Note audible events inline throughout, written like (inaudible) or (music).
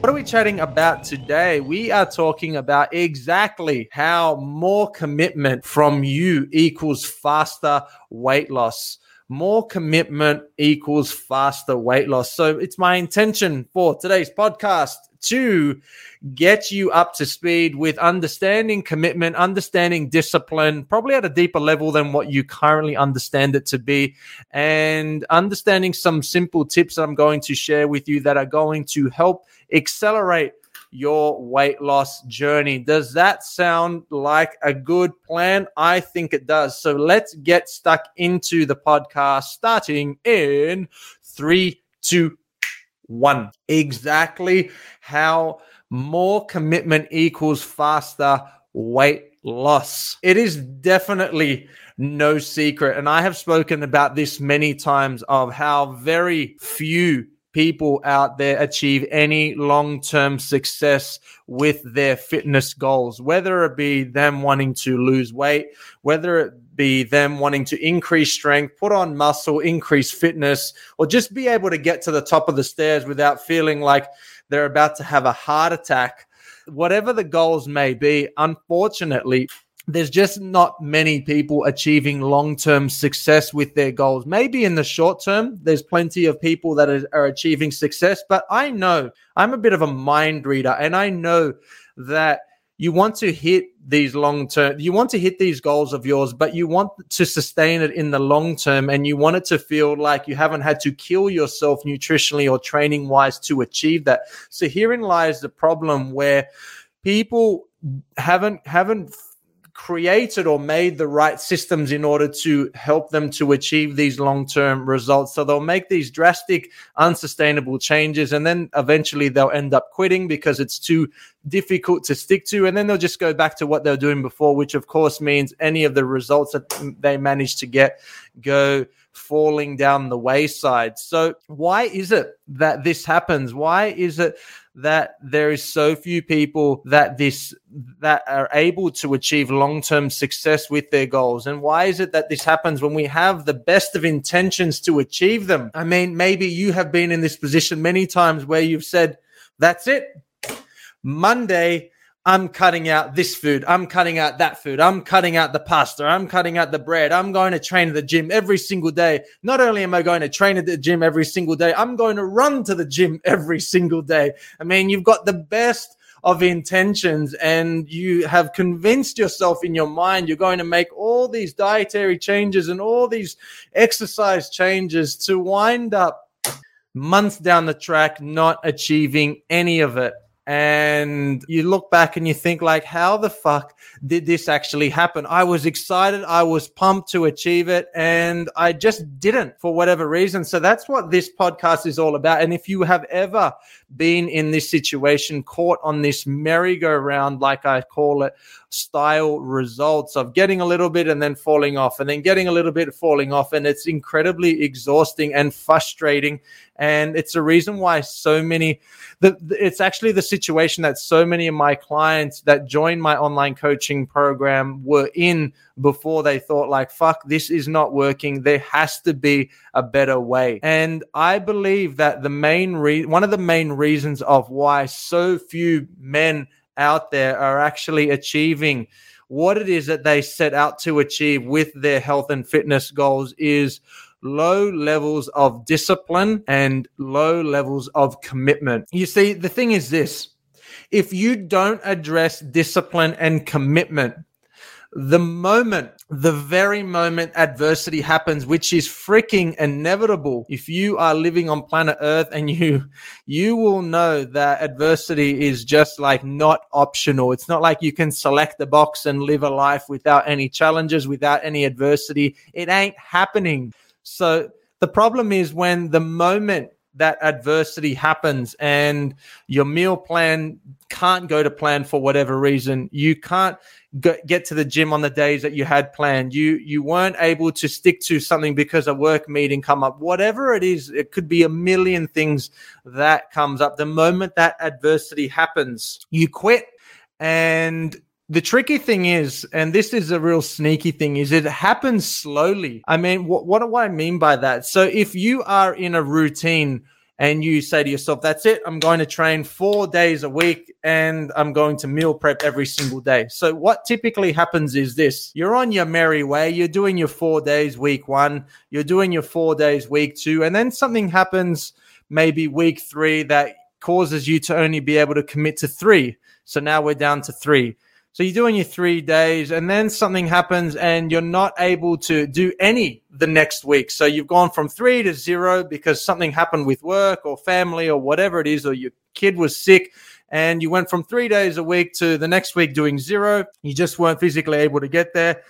What are we chatting about today? We are talking about exactly how more commitment from you equals faster weight loss. More commitment equals faster weight loss. So it's my intention for today's podcast to get you up to speed with understanding commitment, understanding discipline, probably at a deeper level than what you currently understand it to be, and understanding some simple tips that I'm going to share with you that are going to help accelerate your weight loss journey. Does that sound like a good plan? I think it does. So let's get stuck into the podcast starting in three, two, one. Exactly how more commitment equals faster weight loss. It is definitely no secret. And I have spoken about this many times of how very few people out there achieve any long term success with their fitness goals, whether it be them wanting to lose weight, whether it be them wanting to increase strength, put on muscle, increase fitness, or just be able to get to the top of the stairs without feeling like they're about to have a heart attack. Whatever the goals may be, unfortunately, there's just not many people achieving long term success with their goals. Maybe in the short term, there's plenty of people that are, are, achieving success, but I know I'm a bit of a mind reader and I know that you want to hit these long term, you want to hit these goals of yours, but you want to sustain it in the long term and you want it to feel like you haven't had to kill yourself nutritionally or training wise to achieve that. So herein lies the problem where people haven't, haven't, created or made the right systems in order to help them to achieve these long term results. So they'll make these drastic, unsustainable changes and then eventually they'll end up quitting because it's too difficult to stick to. And then they'll just go back to what they were doing before, which of course means any of the results that they managed to get go falling down the wayside. So, why is it that this happens? Why is it that there is so few people that this that are able to achieve long-term success with their goals and why is it that this happens when we have the best of intentions to achieve them i mean maybe you have been in this position many times where you've said that's it monday I'm cutting out this food. I'm cutting out that food. I'm cutting out the pasta. I'm cutting out the bread. I'm going to train at the gym every single day. Not only am I going to train at the gym every single day, I'm going to run to the gym (laughs) every single day. I mean, you've got the best of intentions and you have convinced yourself in your mind you're going to make all these dietary changes and all these exercise changes to wind up months down the track not achieving any of it and you look back and you think like how the fuck did this actually happen? I was excited. I was pumped to achieve it and i just didn't for whatever reason. So that's what this podcast is all about. And if you have ever been in this situation caught on this merry-go-round like i call it style results of getting a little bit and then falling off and then getting a little bit falling off and it's incredibly exhausting and frustrating and it's a reason why so many the, it's actually the situation that so many of my clients that joined my online coaching program were in before they thought like fuck this is not working. There has to be a better way. And i believe that the main re- one of the main reasons of why so few men out there are actually achieving what it is that they set out to achieve with their health and fitness goals is low levels of discipline and low levels of commitment. You see, the thing is this if you don't address discipline and commitment, the moment, the very moment adversity happens, which is freaking inevitable. If you are living on planet Earth and you, (laughs) you will know that adversity is just like not optional. It's not like you can select the box and live a life without any challenges, without any adversity. It ain't happening. So the problem is when the moment that adversity happens and your meal plan can't go to plan for whatever reason, you can't get to the gym on the days that you had planned. You you weren't able to stick to something because a work meeting come up. Whatever it is, it could be a million things that comes up. The moment that adversity happens, you quit and the tricky thing is, and this is a real sneaky thing, is it happens slowly. I mean, what, what do I mean by that? So if you are in a routine and you say to yourself, that's it, I'm going to train four days a week and I'm going to meal prep every single day. So, what typically happens is this you're on your merry way, you're doing your four days week one, you're doing your four days week two, and then something happens maybe week three that causes you to only be able to commit to three. So, now we're down to three. So you're doing your three days and then something happens and you're not able to do any the next week. So you've gone from three to zero because something happened with work or family or whatever it is, or your kid was sick and you went from three days a week to the next week doing zero. You just weren't physically able to get there.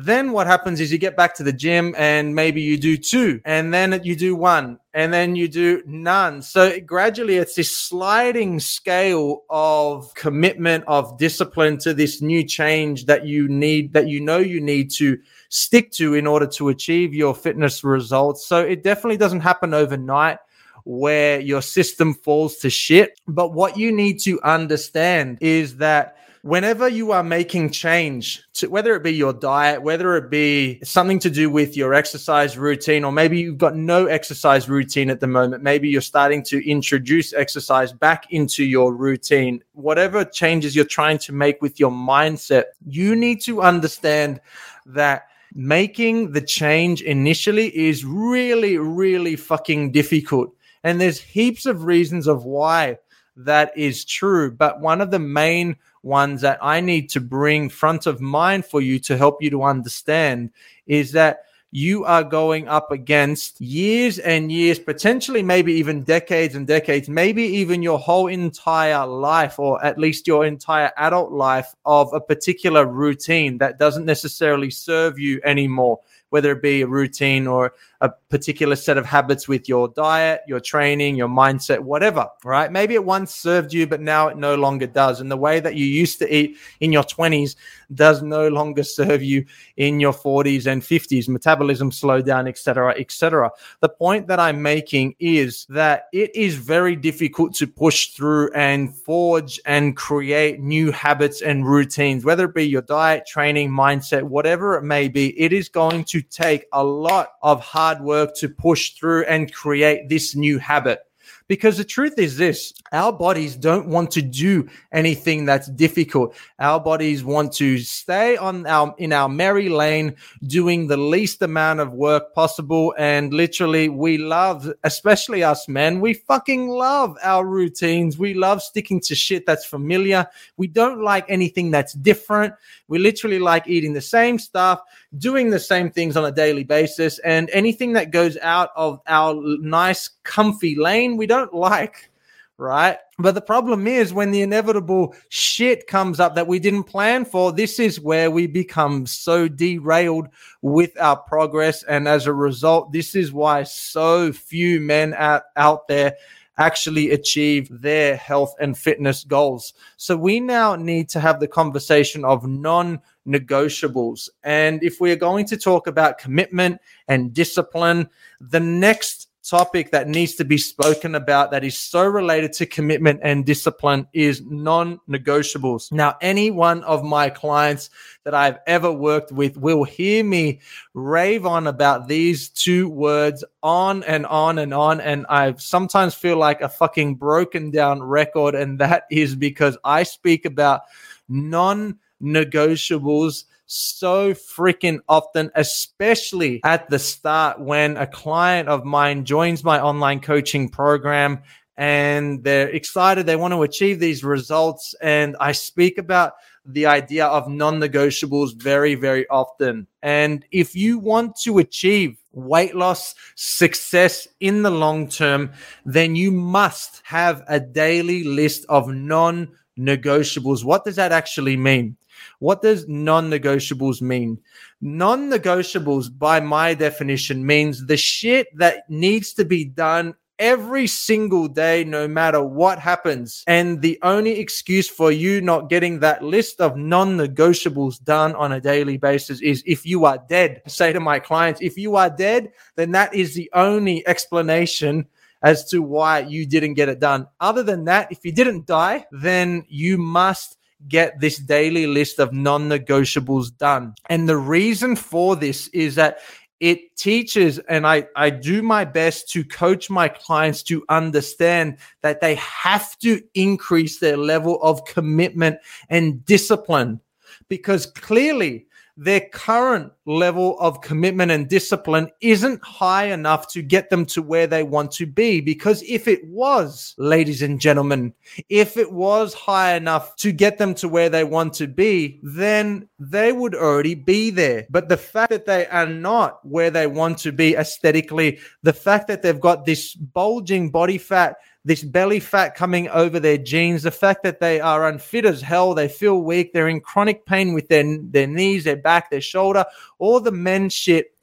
Then what happens is you get back to the gym and maybe you do two and then you do one and then you do none. So gradually it's this sliding scale of commitment, of discipline to this new change that you need, that you know you need to stick to in order to achieve your fitness results. So it definitely doesn't happen overnight where your system falls to shit. But what you need to understand is that whenever you are making change to whether it be your diet, whether it be something to do with your exercise routine, or maybe you've got no exercise routine at the moment, maybe you're starting to introduce exercise back into your routine, whatever changes you're trying to make with your mindset, you need to understand that making the change initially is really, really fucking difficult. And there's heaps of reasons of why that is true. But one of the main ones that I need to bring front of mind for you to help you to understand is that you are going up against years and years, potentially maybe even decades and decades, maybe even your whole entire life, or at least your entire adult life of a particular routine that doesn't necessarily serve you anymore, whether it be a routine or a particular set of habits with your diet, your training, your mindset, whatever, right? Maybe it once served you, but now it no longer does. And the way that you used to eat in your 20s does no longer serve you in your 40s and 50s. Metabolism slowed down, etc., etc. The point that I'm making is that it is very difficult to push through and forge and create new habits and routines, whether it be your diet, training, mindset, whatever it may be. It is going to take a lot of hard hard work to push through and create this new habit. Because the truth is this our bodies don't want to do anything that's difficult. Our bodies want to stay on our in our merry lane, doing the least amount of work possible. And literally, we love, especially us men, we fucking love our routines. We love sticking to shit that's familiar. We don't like anything that's different. We literally like eating the same stuff, doing the same things on a daily basis, and anything that goes out of our nice, comfy lane, we don't like right? But the problem is when the inevitable shit comes up that we didn't plan for, this is where we become so derailed with our progress. And as a result, this is why so few men out, out there actually achieve their health and fitness goals. So we now need to have the conversation of non negotiables. And if we are going to talk about commitment and discipline, the next topic that needs to be spoken about that is so related to commitment and discipline is non negotiables. Now, any one of my clients that I've ever worked with will hear me rave on about these two words on and on and on. And I sometimes feel like a fucking broken down record. And that is because I speak about non negotiables so freaking often, especially at the start when a client of mine joins my online coaching program and they're excited. They want to achieve these results. And I speak about the idea of non negotiables very, very often. And if you want to achieve weight loss success in the long term, then you must have a daily list of non negotiables. What does that actually mean? What does non negotiables mean? Non negotiables, by my definition, means the shit that needs to be done every single day, no matter what happens. And the only excuse for you not getting that list of non negotiables done on a daily basis is if you are dead. I say to my clients, if you are dead, then that is the only explanation as to why you didn't get it done. Other than that, if you didn't die, then you must get this daily list of non negotiables done. And the reason for this is that it teaches and I, I do my best to coach my clients to understand that they have to increase their level of commitment and discipline because clearly their current level of commitment and discipline isn't high enough to get them to where they want to be. Because if it was, ladies and gentlemen, if it was high enough to get them to where they want to be, then they would already be there. But the fact that they are not where they want to be aesthetically, the fact that they've got this bulging body fat, this belly fat coming over their jeans, the fact that they are unfit as hell, they feel weak, they're in chronic pain with their, their knees, their back, their shoulder, all the men shit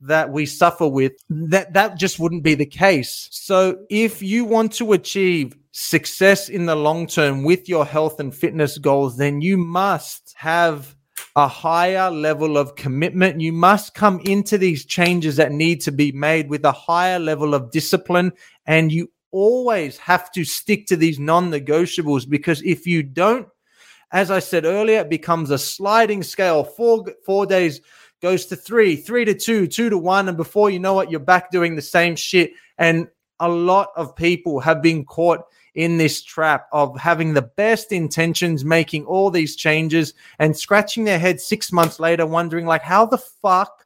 that we suffer with, that, that just wouldn't be the case. So if you want to achieve success in the long term with your health and fitness goals, then you must have a higher level of commitment. You must come into these changes that need to be made with a higher level of discipline. And you always have to stick to these non negotiables because if you don't, as I said earlier, it becomes a sliding scale. Four, four days goes to three, three to two, two to one. And before you know it, you're back doing the same shit. And a lot of people have been caught in this trap of having the best intentions, making all these changes and scratching their head six months later, wondering, like, how the fuck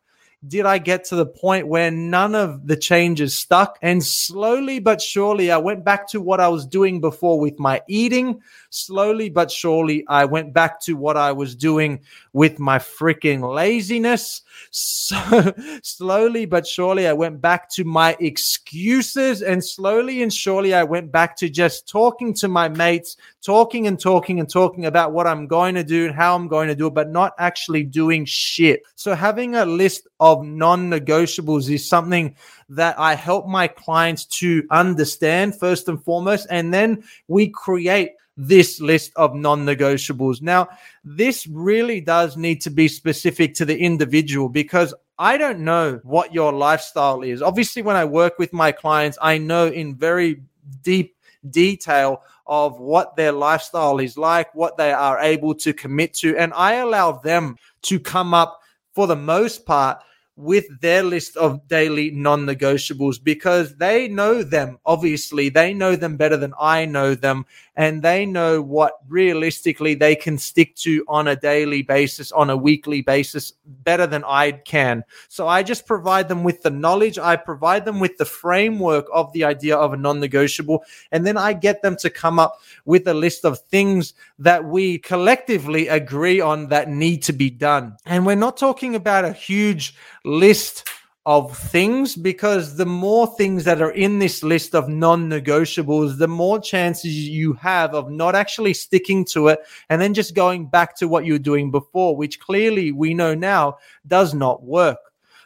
did I get to the point where none of the changes stuck. And slowly but surely, I went back to what I was doing before with my eating. Slowly but surely, I went back to what I was doing with my freaking laziness. So (laughs) slowly but surely, I went back to my excuses. And slowly and surely, I went back to just talking to my mates, talking and talking and talking about what I'm going to do and how I'm going to do it, but not actually doing shit. So having a list of non negotiables is something that I help my clients to understand first and foremost. And then we create this list of non negotiables. Now, this really does need to be specific to the individual because I don't know what your lifestyle is. Obviously, when I work with my clients, I know in very deep detail of what their lifestyle is like, what they are able to commit to. And I allow them to come up for the most part with their list of daily non negotiables because they know them. Obviously, they know them better than I know them, and they know what realistically they can stick to on a daily basis, on a weekly basis, better than I can. So I just provide them with the knowledge, I provide them with the framework of the idea of a non negotiable, and then I get them to come up with a list of things that we collectively agree on that need to be done. And we're not talking about a huge list of things because the more things that are in this list of non negotiables, the more chances you have of not actually sticking to it and then just going back to what you were doing before, which clearly we know now does not work.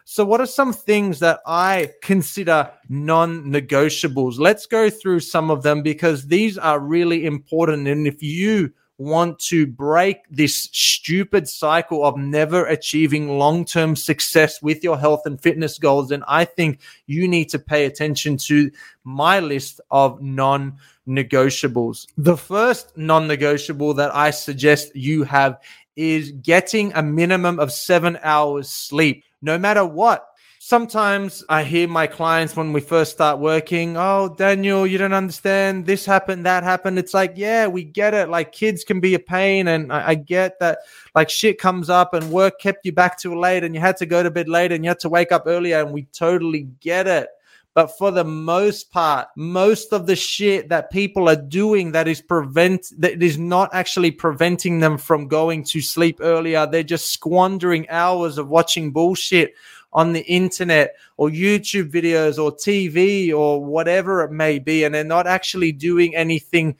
So, what are some things that I consider non negotiables? Let's go through some of them because these are really important. And if you want to break this stupid cycle of never achieving long term success with your health and fitness goals, then I think you need to pay attention to my list of non negotiables. The first non negotiable that I suggest you have is getting a minimum of seven hours sleep, no matter what sometimes I hear my clients when we first start working, oh, Daniel, you don't understand. This happened, that happened. It's like, yeah, we get it. Like kids can be a pain. And I, I, get that like shit comes up and work kept you back too late and you had to go to bed late and you had to wake up earlier. And we totally get it. But for the most part, most of the shit that people are doing that is prevent that is not actually preventing them from going to sleep earlier. They're just squandering hours of watching bullshit on the internet or YouTube videos or TV or whatever it may be, and they're not actually doing anything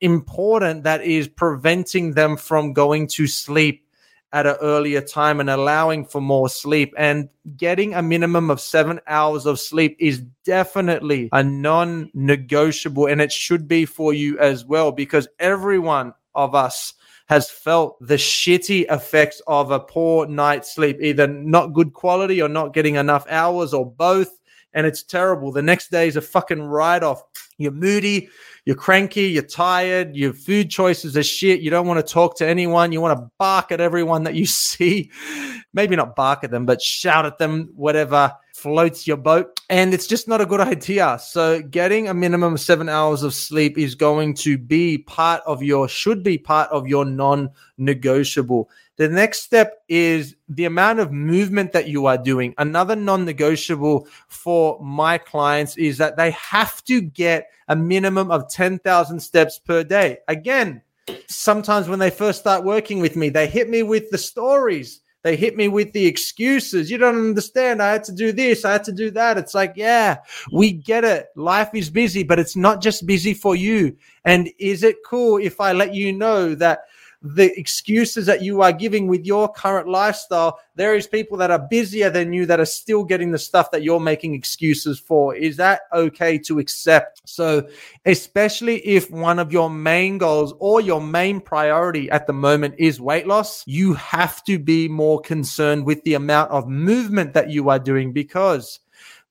important that is preventing them from going to sleep at an earlier time and allowing for more sleep. And getting a minimum of seven hours of sleep is definitely a non negotiable, and it should be for you as well, because everyone of us has felt the shitty effects of a poor night's sleep, either not good quality or not getting enough hours or both. And it's terrible. The next day is a fucking write off. You're moody, you're cranky, you're tired, your food choices are shit. You don't want to talk to anyone. You want to bark at everyone that you (laughs) see. Maybe not bark at them, but shout at them, whatever floats your boat. And it's just not a good idea. So, getting a minimum of seven hours of sleep is going to be part of your, should be part of your non negotiable. The next step is the amount of movement that you are doing. Another non negotiable for my clients is that they have to get a minimum of 10,000 steps per day. Again, sometimes when they first start working with me, they hit me with the stories they hit me with the excuses. You don't understand. I had to do this. I had to do that. It's like, yeah, we get it. Life is busy, but it's not just busy for you. And is it cool if I let you know that the excuses that you are giving with your current lifestyle, there is people that are busier than you that are still getting the stuff that you're making excuses for. Is that okay to accept? So, especially if one of your main goals or your main priority at the moment is weight loss, you have to be more concerned with the amount of movement that you are doing because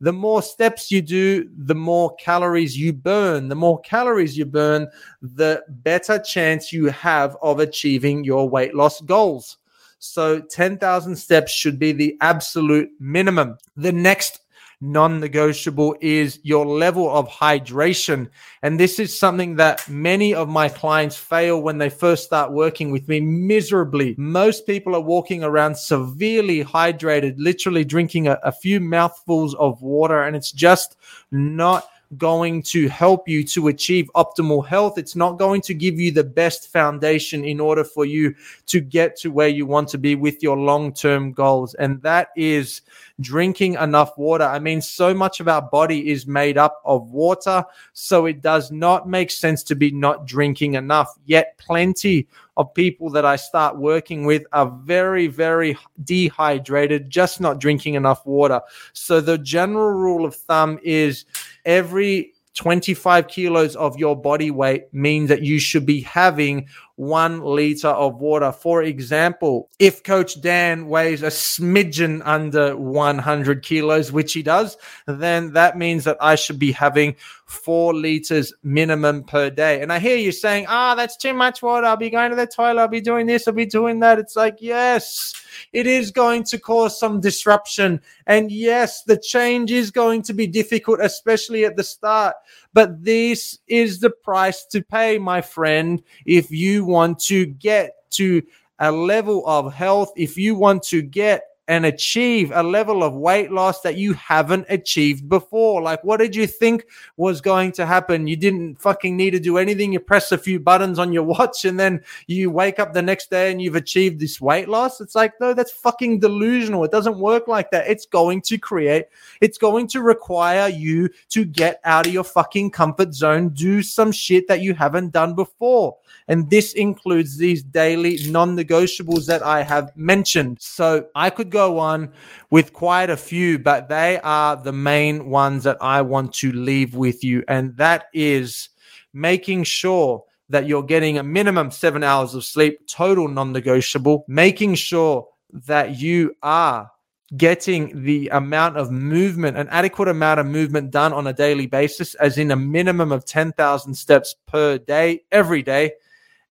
the more steps you do, the more calories you burn. The more calories you burn, the better chance you have of achieving your weight loss goals. So 10,000 steps should be the absolute minimum. The next non negotiable is your level of hydration. And this is something that many of my clients fail when they first start working with me miserably. Most people are walking around severely hydrated, literally drinking a, a few mouthfuls of water, and it's just not going to help you to achieve optimal health. It's not going to give you the best foundation in order for you to get to where you want to be with your long term goals. And that is drinking enough water. I mean, so much of our body is made up of water. So it does not make sense to be not drinking enough. Yet, plenty of people that I start working with are very, very dehydrated, just not drinking enough water. So the general rule of thumb is every 25 kilos of your body weight means that you should be having one liter of water. For example, if Coach Dan weighs a smidgen under 100 kilos, which he does, then that means that I should be having four liters minimum per day. And I hear you saying, ah, oh, that's too much water. I'll be going to the toilet. I'll be doing this. I'll be doing that. It's like, yes, it is going to cause some disruption. And yes, the change is going to be difficult, especially at the start. But this is the price to pay, my friend, if you want to get to a level of health, if you want to get and achieve a level of weight loss that you haven't achieved before. Like, what did you think was going to happen? You didn't fucking need to do anything. You press a few buttons on your watch and then you wake up the next day and you've achieved this weight loss. It's like, no, that's fucking delusional. It doesn't work like that. It's going to create, it's going to require you to get out of your fucking comfort zone, do some shit that you haven't done before. And this includes these daily non negotiables that I have mentioned. So I could go on with quite a few, but they are the main ones that I want to leave with you. And that is making sure that you're getting a minimum seven hours of sleep, total non negotiable, making sure that you are getting the amount of movement, an adequate amount of movement done on a daily basis, as in a minimum of 10,000 steps per day, every day.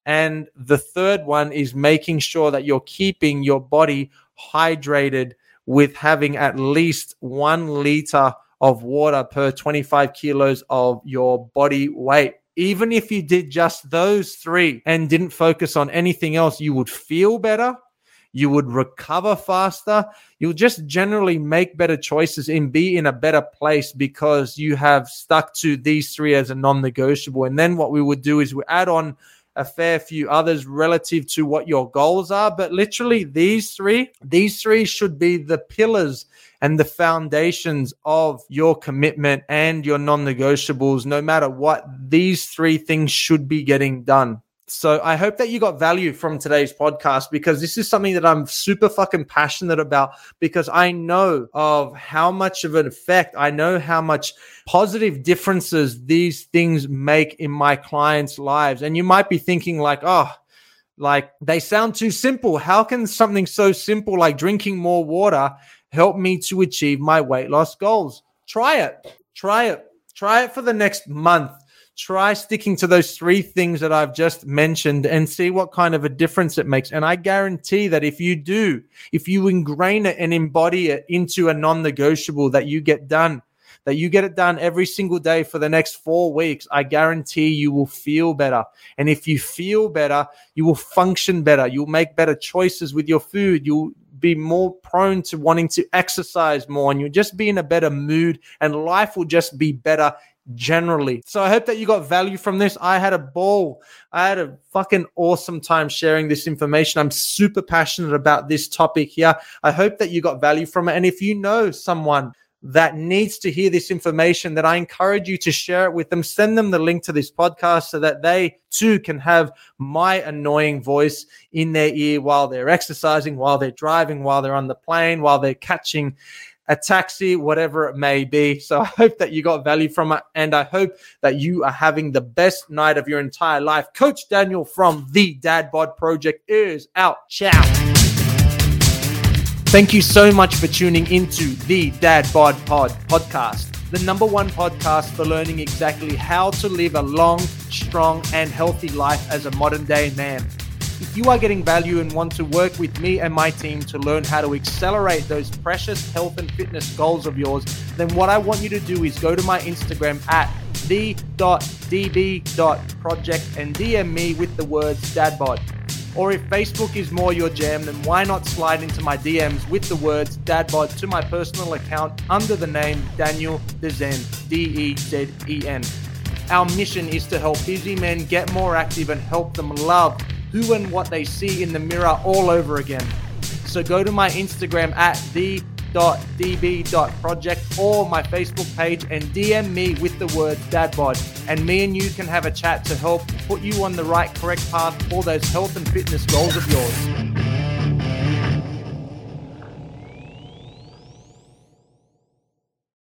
And the third one is making sure that you're keeping your body hydrated with having at least one liter of water per 25 kilos of your body weight. Even if you did just those three and didn't focus on anything else, you would feel better. You would recover faster. You'll just generally make better choices and be in a better place because you have stuck to these three as a non negotiable. And then what we would do is we add on a fair few others relative to what your goals are. But literally, these three, these three should be the pillars and the foundations of your commitment and your non negotiables. No matter what, these three things should be getting done. So I hope that you got value from today's podcast because this is something that I'm super fucking passionate about because I know of how much of an effect, I know how much positive differences these things make in my clients' lives. And you might be thinking, like, oh, like they sound too simple. How can something so simple like drinking more water help me to achieve my weight loss goals? Try it. Try it. Try it for the next month. Try sticking to those three things that I've just mentioned and see what kind of a difference it makes. And I guarantee that if you do, if you ingrain it and embody it into a non negotiable that you get done, that you get it done every single day for the next four weeks, I guarantee you will feel better. And if you feel better, you will function better. You'll make better choices with your food. You'll be more prone to wanting to exercise more and you'll just be in a better mood and life will just be better generally. So I hope that you got value from this. I had a ball. I had a fucking awesome time sharing this information. I'm super passionate about this topic here. I hope that you got value from it. And if you know someone that needs to hear this information, that I encourage you to share it with them. Send them the link to this podcast so that they too can have my annoying voice in their ear while they're exercising, while they're driving, while they're on the plane, while they're catching a taxi, whatever it may be. So (laughs) I hope that you got value from it. And I hope that you are having the best night of your entire life. Coach Daniel from the Dad Bod Project is out. Ciao. Thank you so much for tuning into the Dad Bod Pod podcast, the number one podcast for learning exactly how to live a long, strong, and healthy life as a modern day man. If you are getting value and want to work with me and my team to learn how to accelerate those precious health and fitness goals of yours, then what I want you to do is go to my Instagram at the.db.project and DM me with the words dadbod. Or if Facebook is more your jam, then why not slide into my DMs with the words Dadbod to my personal account under the name Daniel Dezen, D E Z E N. Our mission is to help busy men get more active and help them love who and what they see in the mirror all over again. So go to my Instagram at the db.project or my Facebook page and DM me with the word dadbod. And me and you can have a chat to help put you on the right, correct path for those health and fitness goals of yours.